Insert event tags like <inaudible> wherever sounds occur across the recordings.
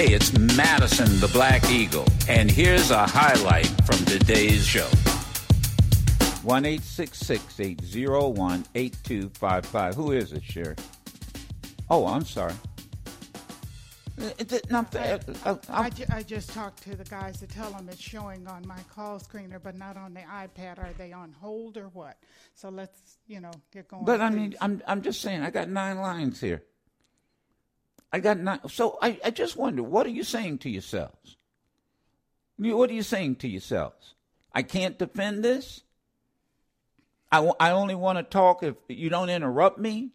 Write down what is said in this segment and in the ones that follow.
Hey, it's Madison the Black Eagle, and here's a highlight from today's show. 1 801 8255. Who is it, Sherry? Oh, I'm sorry. Uh, no, I, uh, uh, I, I, I, just talked to the guys to tell them it's showing on my call screener, but not on the iPad. Are they on hold or what? So let's, you know, get going. But I mean, I'm I'm just saying, I got nine lines here. I got nine. So I, I just wonder, what are you saying to yourselves? What are you saying to yourselves? I can't defend this. I, I only want to talk if you don't interrupt me.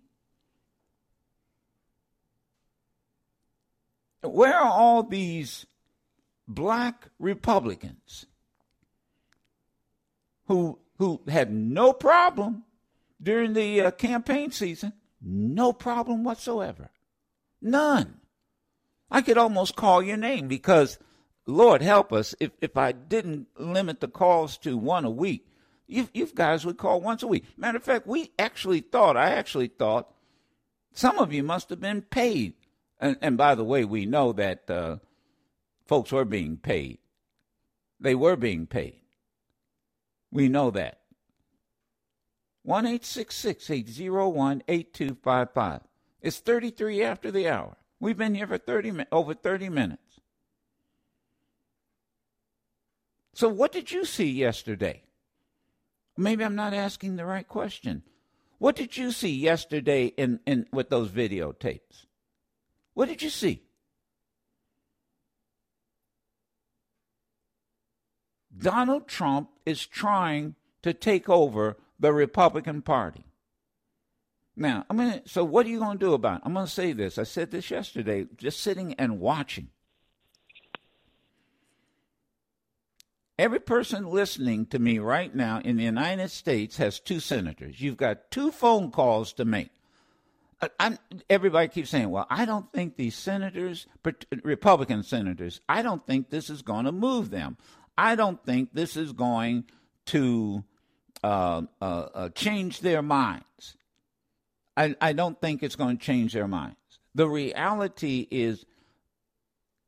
Where are all these black Republicans who who had no problem during the uh, campaign season, no problem whatsoever, none. I could almost call your name because, Lord help us, if if I didn't limit the calls to one a week, you you guys would call once a week. Matter of fact, we actually thought, I actually thought, some of you must have been paid and, and by the way, we know that uh, folks were being paid. They were being paid. We know that. 1 801 8255. It's 33 after the hour. We've been here for 30 over 30 minutes. So, what did you see yesterday? Maybe I'm not asking the right question. What did you see yesterday in, in with those videotapes? What did you see? Donald Trump is trying to take over the Republican Party. Now, I'm gonna. So, what are you going to do about it? I'm going to say this. I said this yesterday, just sitting and watching. Every person listening to me right now in the United States has two senators. You've got two phone calls to make. I'm, everybody keeps saying, well, I don't think these senators, Republican senators, I don't think this is going to move them. I don't think this is going to uh, uh, uh, change their minds. I, I don't think it's going to change their minds. The reality is,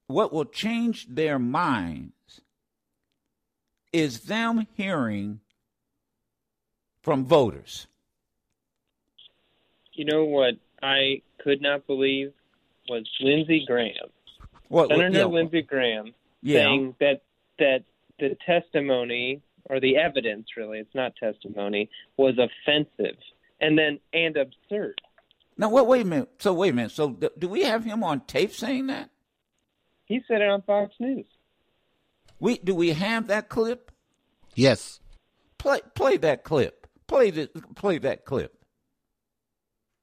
what will change their minds is them hearing from voters. You know what I could not believe was Lindsey Graham, what, Senator yeah, Lindsey Graham, yeah. saying that that the testimony or the evidence, really, it's not testimony, was offensive and then and absurd. Now, wait, wait a minute. So, wait a minute. So, do we have him on tape saying that? He said it on Fox News. We do we have that clip? Yes. Play play that clip. Play the, play that clip.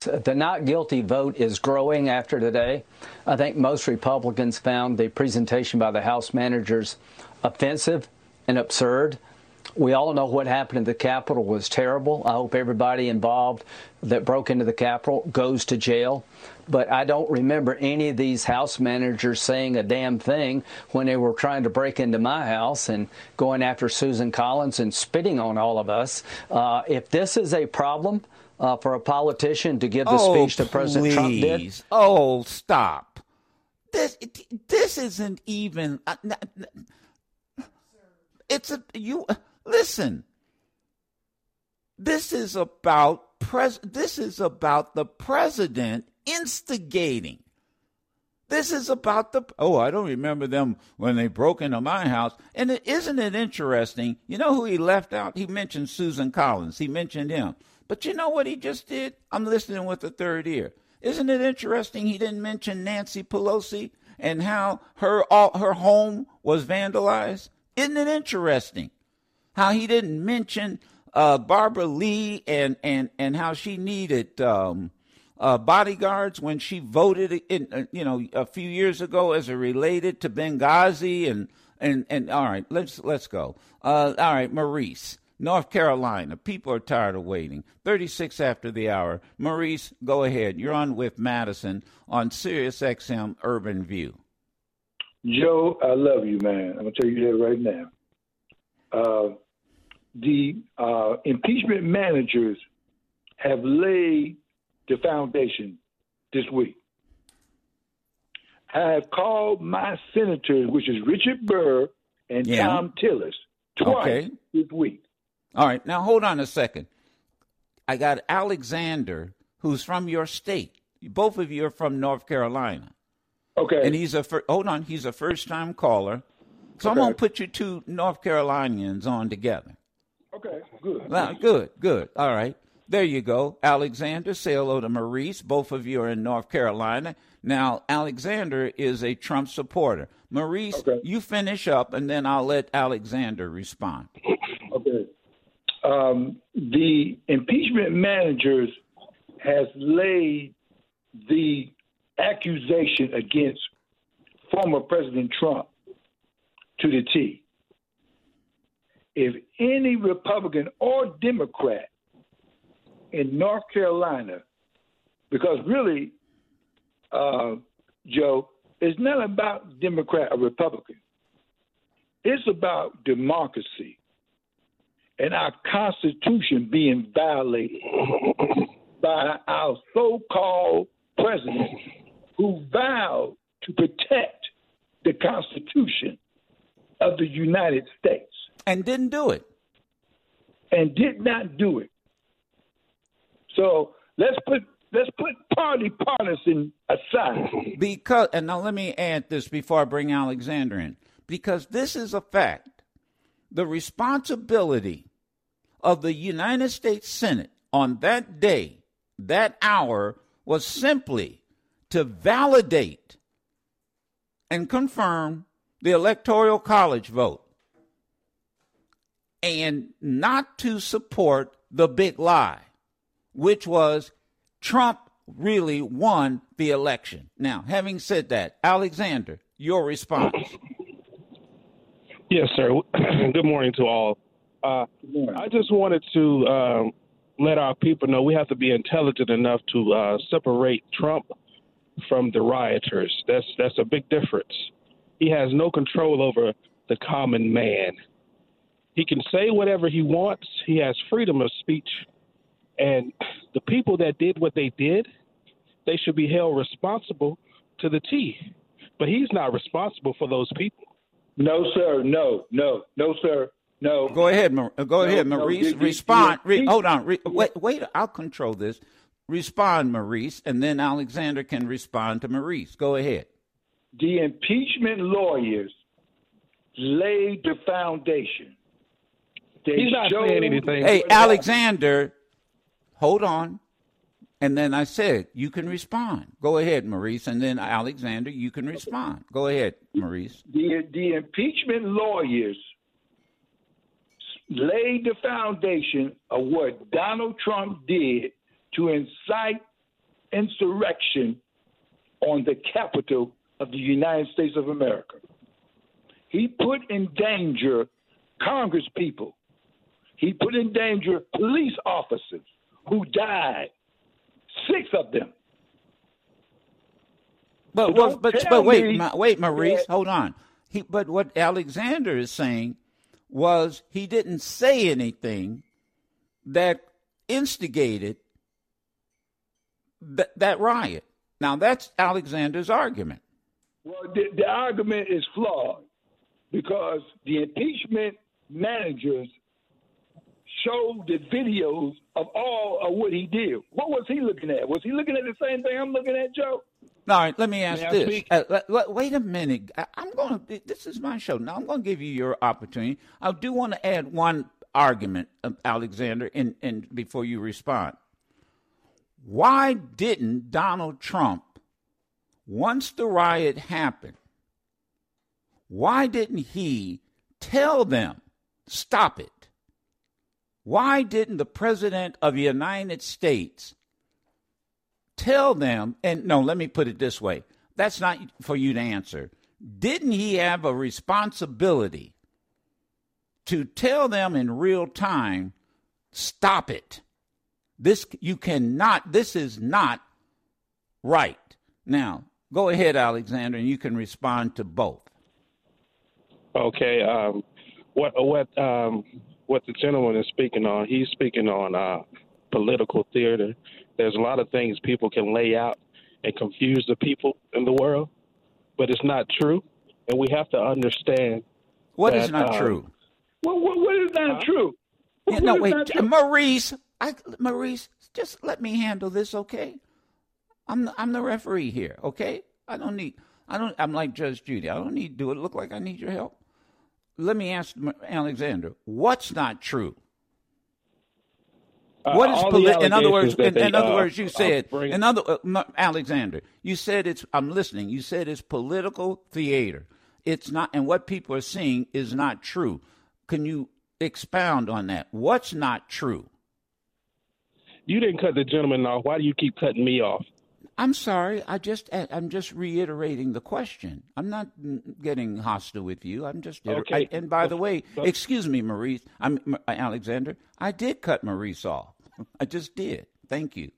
The not guilty vote is growing after today. I think most Republicans found the presentation by the House managers offensive and absurd. We all know what happened in the Capitol was terrible. I hope everybody involved that broke into the Capitol goes to jail. But I don't remember any of these House managers saying a damn thing when they were trying to break into my house and going after Susan Collins and spitting on all of us. Uh, if this is a problem, uh, for a politician to give the oh, speech that President please. Trump did? Oh, stop! This this isn't even. Uh, it's a you listen. This is about pres. This is about the president instigating. This is about the. Oh, I don't remember them when they broke into my house. And is isn't it interesting? You know who he left out? He mentioned Susan Collins. He mentioned him. But you know what he just did? I'm listening with the third ear. Isn't it interesting he didn't mention Nancy Pelosi and how her all, her home was vandalized? Isn't it interesting how he didn't mention uh, Barbara Lee and, and, and how she needed um, uh, bodyguards when she voted in uh, you know a few years ago as it related to Benghazi and and and all right let's let's go uh, all right Maurice North Carolina. People are tired of waiting. 36 after the hour. Maurice, go ahead. You're on with Madison on Sirius XM Urban View. Joe, I love you, man. I'm going to tell you that right now. The uh, impeachment managers have laid the foundation this week. I have called my senators, which is Richard Burr and Yeah. Thom Tillis, twice Okay. this week. All right, now hold on a second. I got Alexander, who's from your state. Both of you are from North Carolina, Okay. and he's a fir- hold on. He's a first-time caller, so I'm gonna put you two North Carolinians on together. Okay, good. Well, good, good. All right. There you go. Alexander, say hello to Maurice. Both of you are in North Carolina. Now, Alexander is a Trump supporter. Maurice, Okay. you finish up, and then I'll let Alexander respond. Okay. Um, the impeachment managers has laid the accusation against former President Trump to the T. If any Republican or Democrat in North Carolina, because really, uh, Joe, it's not about Democrat or Republican. It's about democracy and our Constitution being violated by our so called president who vowed to protect the Constitution of the United States And didn't do it. and did not do it. So let's put let's put party partisan aside. Because, and now let me add this before I bring Alexander in, because this is a fact. The responsibility of the United States Senate on that day, that hour, was simply to validate and confirm the Electoral College vote and not to support the big lie, which was Trump really won the election. Now, having said that, Alexander, your response. Yes, sir. <clears throat> Good morning to all. Uh, I just wanted to um, let our people know we have to be intelligent enough to uh, separate Trump from the rioters. That's that's a big difference. He has no control over the common man. He can say whatever he wants. He has freedom of speech, and the people that did what they did, they should be held responsible to the T. But he's not responsible for those people. No, sir. No, no, no, sir. No. Go ahead, Mar- uh, go No, ahead, no, Maurice. the- the- respond. the- Re- hold on. Re- wait, wait. I'll control this. Respond, Maurice, and then Alexander can respond to Maurice. Go ahead. The impeachment lawyers laid the foundation. They He's not showed saying anything. Hey, what Alexander, hold on. And then I said, you can respond. Go ahead, Maurice. And then Alexander, you can respond. Go ahead, Maurice. The, the impeachment lawyers laid the foundation of what Donald Trump did to incite insurrection on the Capitol of the United States of America. He put in danger Congress people. He put in danger police officers who died, six of them. But well, but but wait, Ma- wait, Maurice, that- hold on. He but what Alexander is saying was he didn't say anything that instigated th- that riot. Now that's Alexander's argument. Well, the, the argument is flawed because the impeachment managers showed the videos of all of what he did. What was he looking at? Was he looking at the same thing I'm looking at, Joe? All right, let me ask this. Uh, let- let- wait a minute. I, I'm going to. This is my show. Now I'm going to give you your opportunity. I do want to add one argument, uh, Alexander, in, in before you respond. Why didn't Donald Trump, once the riot happened, why didn't he tell them stop it? Why didn't the president of the United States tell them, and no, let me put it this way that's not for you to answer. Didn't he have a responsibility to tell them in real time, stop it? This, you cannot, this is not right. Now, go ahead, Alexander, and you can respond to both. Okay. Um, what what um, what the gentleman is speaking on? He's speaking on uh, political theater. There's a lot of things people can lay out and confuse the people in the world. but it's not true, and we have to understand. What that, is not uh, true? What, what, what is not true? Yeah, no, what is wait, true? Maurice. I, Maurice, just let me handle this, okay? I'm the, I'm the referee here, okay? I don't need. I don't. I'm like Judge Judy. I don't need. Do it look like I need your help? Let me ask Alexander. What's not true? Uh, What is poli- in other words? In, they, in other uh, words, you uh, said bring- in other uh, Alexander. You said it's. I'm listening. You said it's political theater. It's not, and what people are seeing is not true. Can you expound on that? What's not true? you didn't cut the gentleman off. Why do you keep cutting me off? I'm sorry. I just I'm just reiterating the question. I'm not getting hostile with you. I'm just Okay. I, and by the way, excuse me, Maurice. I'm Alexander. I did cut Maurice off. <laughs> I just did. Thank you.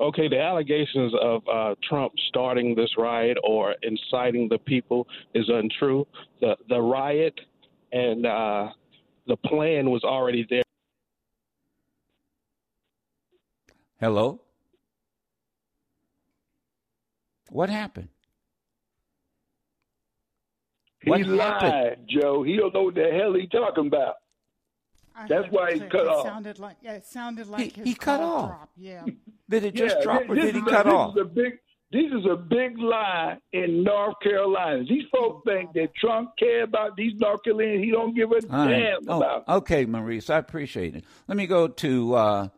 Okay, the allegations of uh, Trump starting this riot or inciting the people is untrue. The the riot and uh, the plan was already there. Hello. What happened? He What happened? lied, Joe. He don't know what the hell he talking about. I That's why he cut it off. Sounded like yeah, it sounded like his he cut off. dropped. Yeah. Did it just yeah, drop or did he is a- cut this off? Is a big, this is a big lie in North Carolina. These folks think that Trump care about these North Carolinians. He don't give a All right. damn Oh, about. okay, Maurice, I appreciate it. Let me go to uh,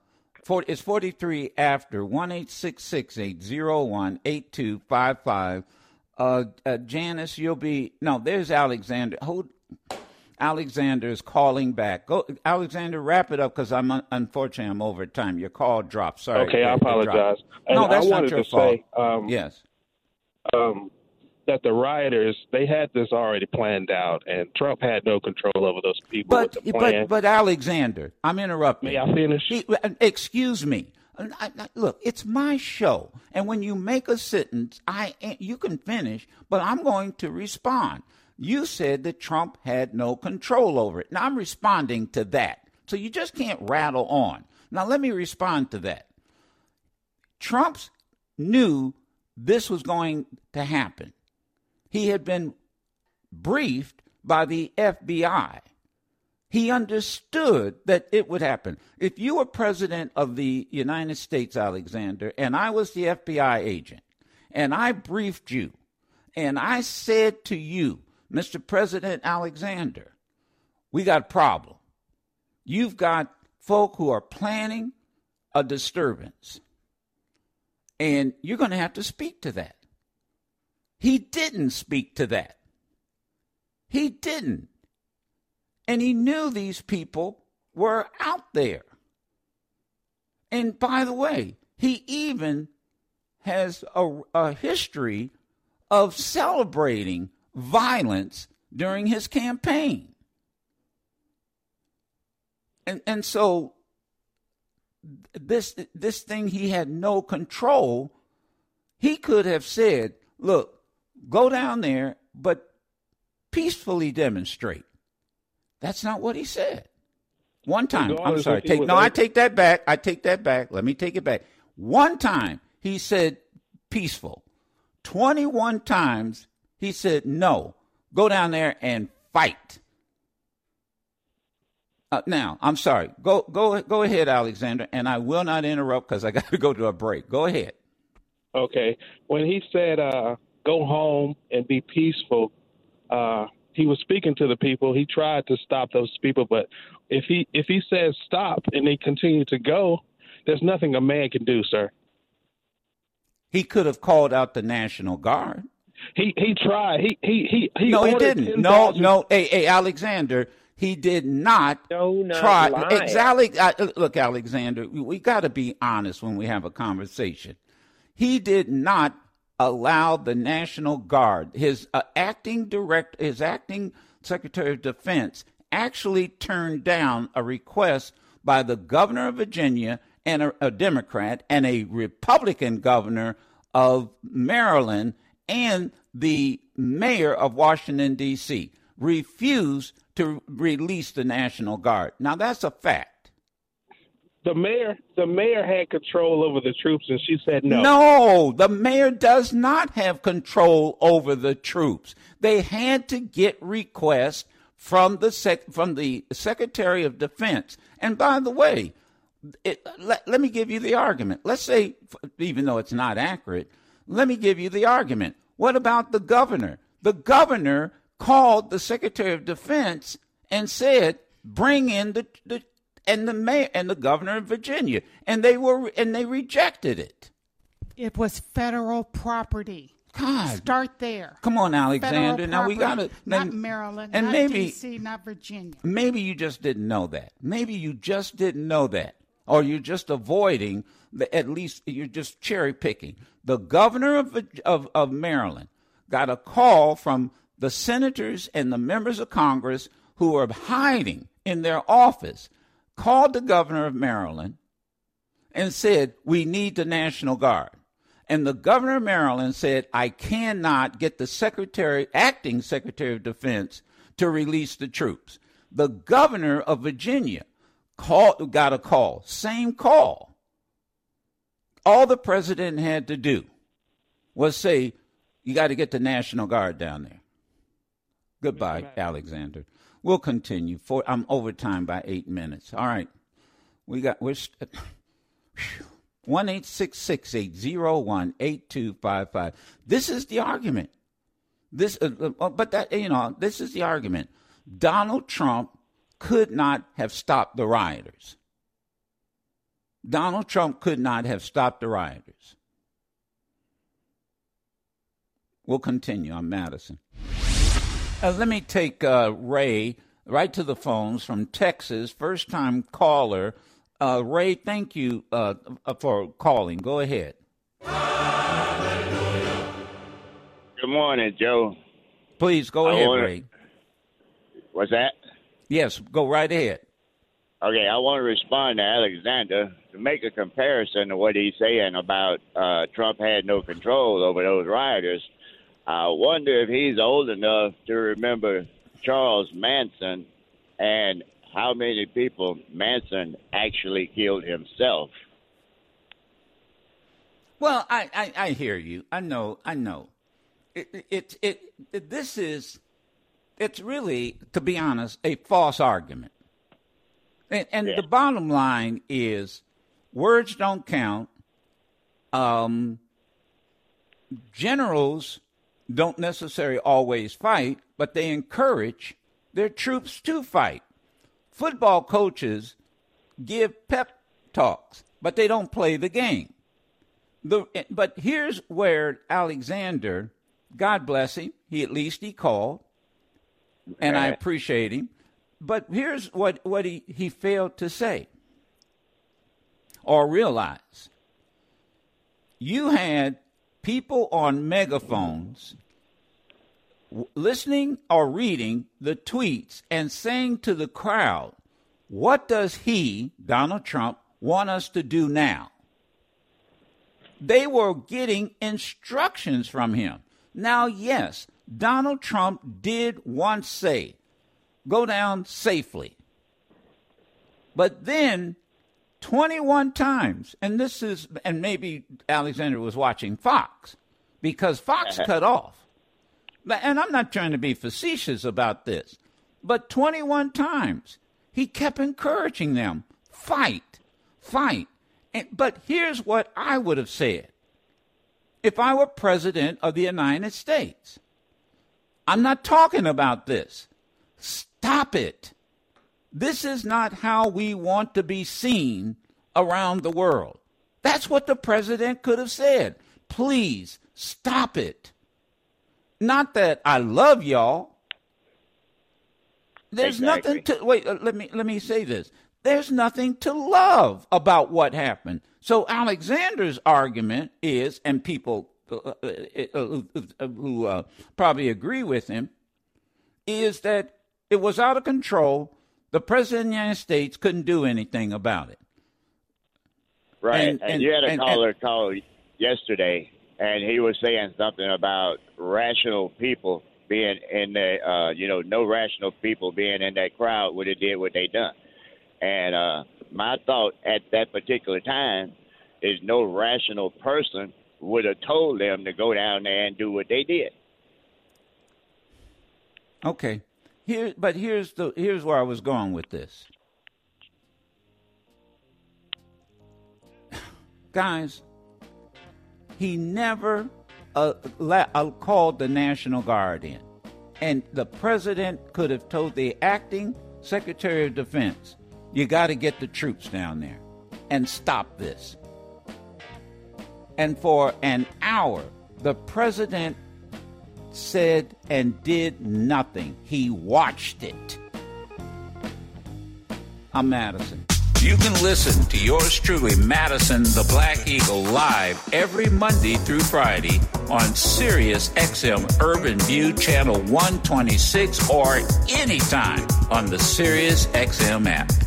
40, it's 43 after 1 801 8255. Uh, uh, Janice, you'll be. No, there's Alexander. Hold. Alexander is calling back. Go, Alexander, wrap it up because I'm un- unfortunately I'm over time. Your call dropped. Sorry. Okay, I apologize. No, that's not your fault. say um, Yes. um, that the rioters they had this already planned out, and Trump had no control over those people But with the plan. but but Alexander, I'm interrupting. May I finish? He, uh, excuse me. I, I- look, it's my show, and when you make a sentence, I you can finish, but I'm going to respond. You said that Trump had no control over it. Now I'm responding to that. So you just can't rattle on. Now let me respond to that. Trump's knew this was going to happen. He had been briefed by the FBI. He understood that it would happen. If you were president of the United States, Alexander, and I was the FBI agent, and I briefed you, and I said to you, Mr. President Alexander, we got a problem. You've got folk who are planning a disturbance, and you're going to have to speak to that. He didn't speak to that. He didn't. And he knew these people were out there. And by the way, he even has a, a history of celebrating violence during his campaign. And, and so this this thing he had no control. He could have said, "Look, go down there, but peacefully demonstrate." That's not what he said. One time, I'm sorry. Take no, I take that back. I take that back. Let me take it back. One time he said peaceful. 21 times he said no. Go down there and fight. Uh, now, I'm sorry. Go go go ahead, Alexander, and I will not interrupt because I got to go to a break. Go ahead. Okay. When he said, uh, go home and be peaceful, uh, he was speaking to the people. He tried to stop those people, but if he if he says stop and they continue to go, there's nothing a man can do, sir. He could have called out the National Guard. He he tried. He he he, he no, he didn't. No, 10,000 no. Hey, hey, Alexander, he did not No, not try. lie. Exactly. Look, Alexander, we, we got to be honest when we have a conversation. He did not allow the National Guard, his uh, acting direct, his acting Secretary of Defense, actually turned down a request by the governor of Virginia and a, a Democrat and a Republican governor of Maryland and the mayor of Washington, D.C. refused to release the National Guard. Now, that's a fact. The mayor the mayor had control over the troops and she said no. No, the mayor does not have control over the troops. They had to get requests from the sec- from the Secretary of Defense. And by the way, it, let, let me give you the argument. Let's say even though it's not accurate, let me give you the argument. What about the governor? The governor called the Secretary of Defense and said, "Bring in the, the and the mayor and the governor of Virginia, and they were and they rejected it. It was federal property. God, Start there. come on, Alexander. Federal Now we got property, to not Maryland, and not maybe D.C., not Virginia. maybe you just didn't know that. Maybe you just didn't know that, or you're just avoiding. The, at least you're just cherry picking. The governor of, of of Maryland got a call from the senators and the members of Congress who are hiding in their office called the governor of Maryland and said, We need the National Guard. And the governor of Maryland said, I cannot get the secretary, acting secretary of defense, to release the troops. The governor of Virginia called, got a call, same call. All the president had to do was say, You got to get the National Guard down there. Goodbye, Alexander. We'll continue. For I'm over time by eight minutes. All right, we got we're <laughs> one eight six six eight zero one eight two five five. This is the argument. This, uh, uh, but that you know, this is the argument. Donald Trump could not have stopped the rioters. Donald Trump could not have stopped the rioters. We'll continue on Madison. Uh, let me take uh, Ray right to the phones from Texas, first time caller. Uh, Ray, thank you uh, for calling. Go ahead. Good morning, Joe. Please go I ahead, wanna- Ray. What's that? Yes, go right ahead. Okay, I want to respond to Alexander to make a comparison to what he's saying about uh, Trump had no control over those rioters. I wonder if he's old enough to remember Charles Manson and how many people Manson actually killed himself. Well, I, I, I hear you. I know. I know. It, it, it, it, this is, it's really, to be honest, a false argument. And, and Yeah. the bottom line is words don't count. Um, generals don't necessarily always fight, but they encourage their troops to fight. Football coaches give pep talks, but they don't play the game. The, but here's where Alexander, God bless him, he at least he called, and I appreciate him. But here's what, what he, he failed to say or realize. You had people on megaphones listening or reading the tweets and saying to the crowd, What does he, Donald Trump, want us to do now? They were getting instructions from him. Now, yes, Donald Trump did once say, Go down safely. But then 21 times, and this is, and maybe Alexander was watching Fox because Fox uh-huh. cut off. And I'm not trying to be facetious about this, but 21 times he kept encouraging them fight, fight. And, but here's what I would have said if I were president of the United States. I'm not talking about this. Stop it. This is not how we want to be seen around the world. That's what the president could have said. Please stop it. Not that I love y'all. There's Exactly. nothing to wait. Uh, let me let me say this. There's nothing to love about what happened. So Alexander's argument is, and people uh, uh, uh, who uh, probably agree with him, is that it was out of control. The president of the United States couldn't do anything about it. Right. And- And, and- you had a and- caller call yesterday, and he was saying something about rational people being in the, uh, you know, no rational people being in that crowd would have did what they done. And uh, My thought at that particular time is no rational person would have told them to go down there and do what they did. Okay. Here but here's the here's where I was going with this. <laughs> Guys, he never uh, uh, called the National Guard in. And the president could have told the acting Secretary of Defense, you got to get the troops down there and stop this. And for an hour, the president said and did nothing. He watched it. I'm Madison. You can listen to yours truly, Madison the Black Eagle, live every Monday through Friday on Sirius XM Urban View Channel 126 or anytime on the Sirius XM app.